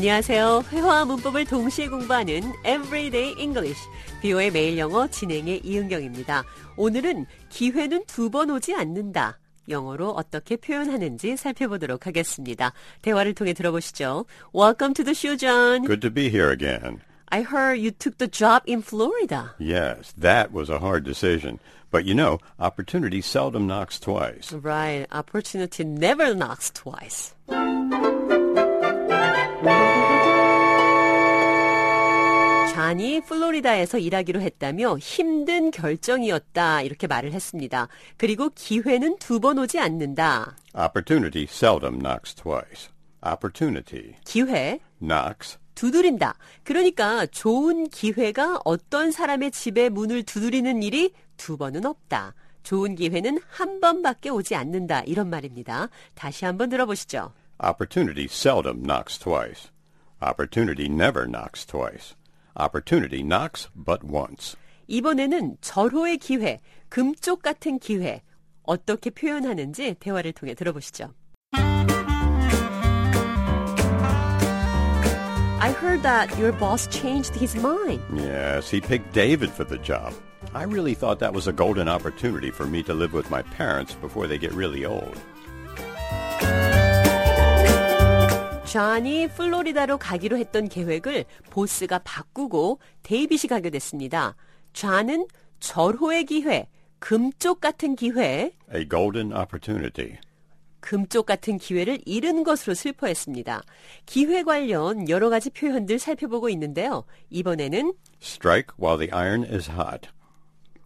안녕하세요. 회화와 문법을 동시에 공부하는 Everyday English, 비오의 매일 영어 진행의 이은경입니다. 오늘은 기회는 두 번 오지 않는다. 영어로 어떻게 표현하는지 살펴보도록 하겠습니다. 대화를 통해 들어보시죠. Welcome to the show, John. Good to be here again. I heard you took the job in Florida. Yes, that was a hard decision. But you know, opportunity seldom knocks twice. Right. Opportunity never knocks twice. 잔이 플로리다에서 일하기로 했다며 힘든 결정이었다 이렇게 말을 했습니다. 그리고 기회는 두 번 오지 않는다. Opportunity seldom knocks twice. Opportunity 기회 knocks 두드린다. 그러니까 좋은 기회가 어떤 사람의 집에 문을 두드리는 일이 두 번은 없다. 좋은 기회는 한 번밖에 오지 않는다. 이런 말입니다. 다시 한번 들어보시죠. opportunity seldom knocks twice. Opportunity never knocks twice. Opportunity knocks but once. 이번에는 절호의 기회, 금쪽 같은 기회 어떻게 표현하는지 대화를 통해 들어보시죠. I heard that your boss changed his mind. Yes, he picked David for the job. I really thought that was a golden opportunity for me to live with my parents before they get really old. 존이 플로리다로 가기로 했던 계획을 보스가 바꾸고 데이빗이 가게 됐습니다. 존은 절호의 기회, 금쪽 같은 기회, A golden opportunity. 금쪽 같은 기회를 잃은 것으로 슬퍼했습니다. 기회 관련 여러 가지 표현들 살펴보고 있는데요. 이번에는 Strike while the iron is hot.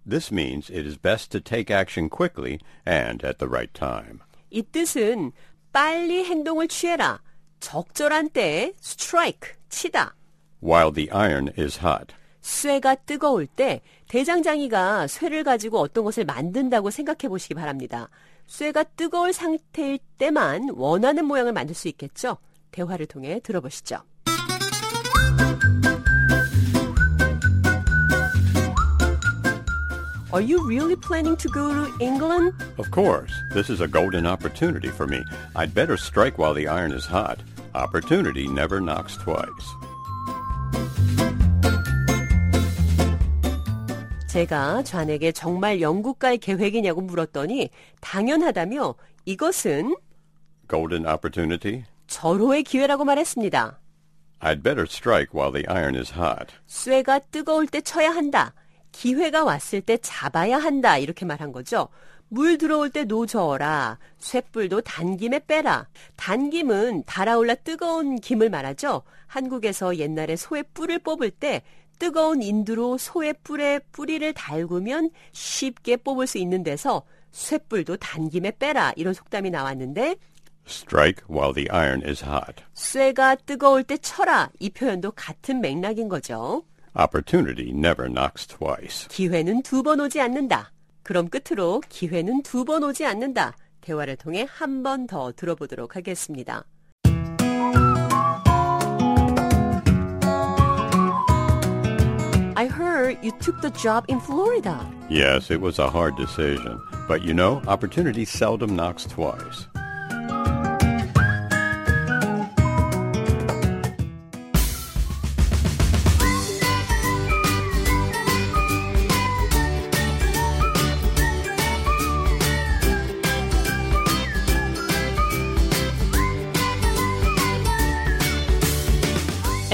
This means it is best to take action quickly and at the right time. 이 뜻은 빨리 행동을 취해라. 적절한 때에 strike, 치다. While the iron is hot. 쇠가 뜨거울 때 대장장이가 쇠를 가지고 어떤 것을 만든다고 생각해 보시기 바랍니다. 쇠가 뜨거울 상태일 때만 원하는 모양을 만들 수 있겠죠? 대화를 통해 들어보시죠. Are you really planning to go to England? Of course, this is a golden opportunity for me. I'd better strike while the iron is hot. Opportunity never knocks twice. 제가 좌에게 정말 영국 갈 계획이냐고 물었더니 당연하다며 이것은 Golden opportunity? 절호의 기회라고 말했습니다. I'd better strike while the iron is hot. 쇠가 뜨거울 때 쳐야 한다. 기회가 왔을 때 잡아야 한다. 이렇게 말한 거죠. 물 들어올 때 노저어라. 쇠불도 단김에 빼라. 단김은 달아올라 뜨거운 김을 말하죠. 한국에서 옛날에 소의 뿔을 뽑을 때 뜨거운 인두로 소의 뿔에 뿌리를 달구면 쉽게 뽑을 수 있는 데서 쇠뿔도 단김에 빼라. 이런 속담이 나왔는데 Strike while the iron is hot. 쇠가 뜨거울 때 쳐라. 이 표현도 같은 맥락인 거죠. Opportunity never knocks twice. 기회는 두 번 오지 않는다. 그럼 끝으로 기회는 두 번 오지 않는다. 대화를 통해 한 번 더 들어보도록 하겠습니다. I heard you took the job in Florida. Yes, it was a hard decision. But you know, opportunity seldom knocks twice.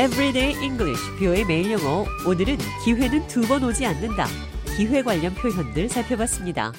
Everyday English, 뷰의 매일 영어. 오늘은 기회는 두 번 오지 않는다. 기회 관련 표현들 살펴봤습니다.